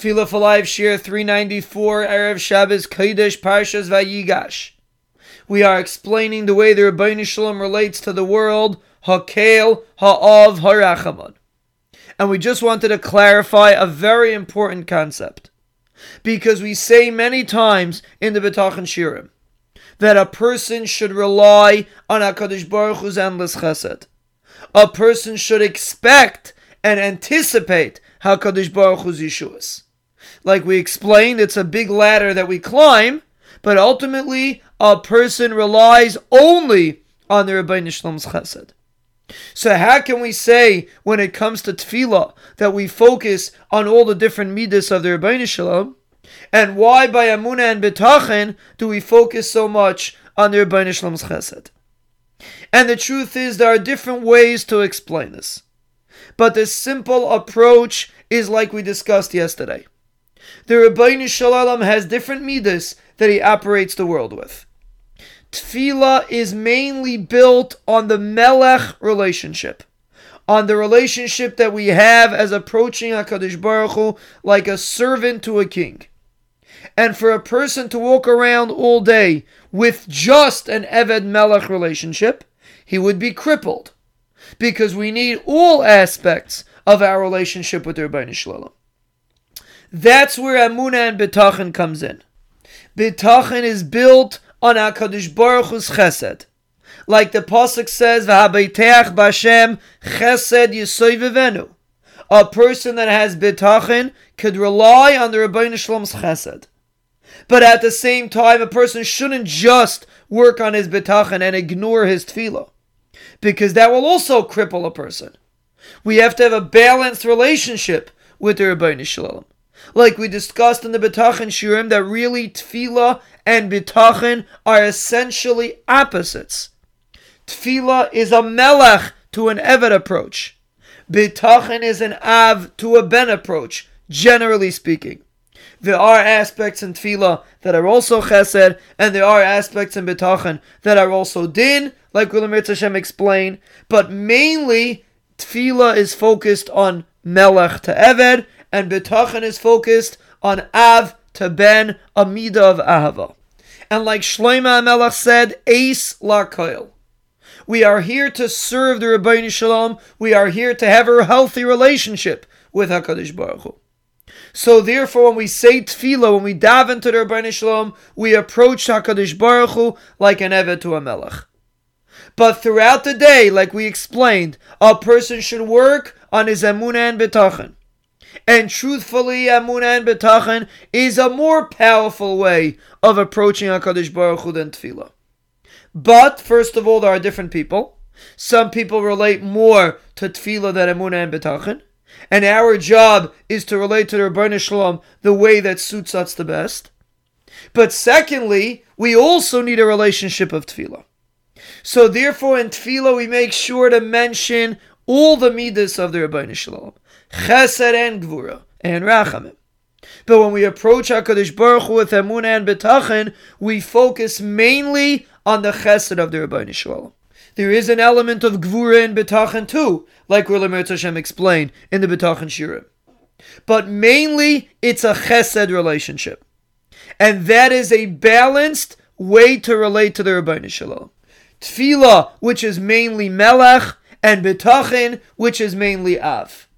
Tefillah for Life Shiur 394, Erev Shabbos, Kodesh, Parshas Vayigash. We are explaining the way the Ribono Shel Olam relates to the world, Hakel, Ha'av, Harachamad. And we just wanted to clarify a very important concept. Because we say many times in the Bitachon Shiurim that a person should rely on HaKadosh Baruch Hu's endless chesed. A person should expect and anticipate HaKadosh Baruch Hu's Yeshuas. Like we explained, it's a big ladder that we climb, but ultimately a person relies only on the Ribono Shel Olam's chesed. So how can we say when it comes to tefillah that we focus on all the different midas of the Ribono Shel Olam? And why by Emunah and Bitachon do we focus so much on the Ribono Shel Olam's chesed? And the truth is there are different ways to explain this. But the simple approach is like we discussed yesterday. The Ribono Shel Olam has different midas that he operates the world with. Tefillah is mainly built on the Melech relationship, on the relationship that we have as approaching Hakadosh Baruch Hu like a servant to a king. And for a person to walk around all day with just an Eved Melech relationship, he would be crippled, because we need all aspects of our relationship with the Ribono Shel Olam. That's where Emunah and Bitachon comes in. Bitachon is built on HaKadosh Baruch Hu's chesed. Like the Pasuk says, V'habeiteach b'Hashem chesed yisoy A person that has bitachon could rely on the Ribono Shel Olam's chesed. But at the same time, a person shouldn't just work on his bitachon and ignore his tefillah. Because that will also cripple a person. We have to have a balanced relationship with the Ribono Shel Olam like we discussed in the Bitachon Shiurim, that really Tefillah and Bitachon are essentially opposites. Tefillah is a Melech to an Eved approach. Bitachon is an Av to a Ben approach, generally speaking. There are aspects in Tefillah that are also Chesed, and there are aspects in Bitachon that are also Din, like Will Hashem explained, but mainly Tefillah is focused on Melech to Eved, and Bitachon is focused on Av to Ben, Amida of Ahava. And like Shloima Melech said, Ace Lakoil. We are here to serve the Ribono Shel Olam. We are here to have a healthy relationship with HaKadosh Baruch Hu. So therefore, when we say tefillah, when we dive into the Ribono Shel Olam, we approach HaKadosh Baruch Hu like an Eved to a Melech. But throughout the day, like we explained, a person should work on his emunah and bitachon. And truthfully, Emunah and Bitachon is a more powerful way of approaching HaKadosh Baruch Hu than Tefillah. But, first of all, there are different people. Some people relate more to Tefillah than Emunah and Bitachon. And our job is to relate to the Ribono Shel Olam the way that suits us the best. But secondly, we also need a relationship of Tefillah. So therefore, in Tefillah, we make sure to mention all the midas of the Ribono Shel Olam chesed and gvura, and rachamim. But when we approach HaKadosh Baruch Hu with emunah and bitachon, we focus mainly on the chesed of the Ribono Shel Olam. There is an element of gvura and bitachon too, like Ruler Hashem explained in the bitachon shiurim. But mainly, it's a chesed relationship. And that is a balanced way to relate to the Ribono Shel Olam. Tefillah, which is mainly melech, and bitachon, which is mainly av.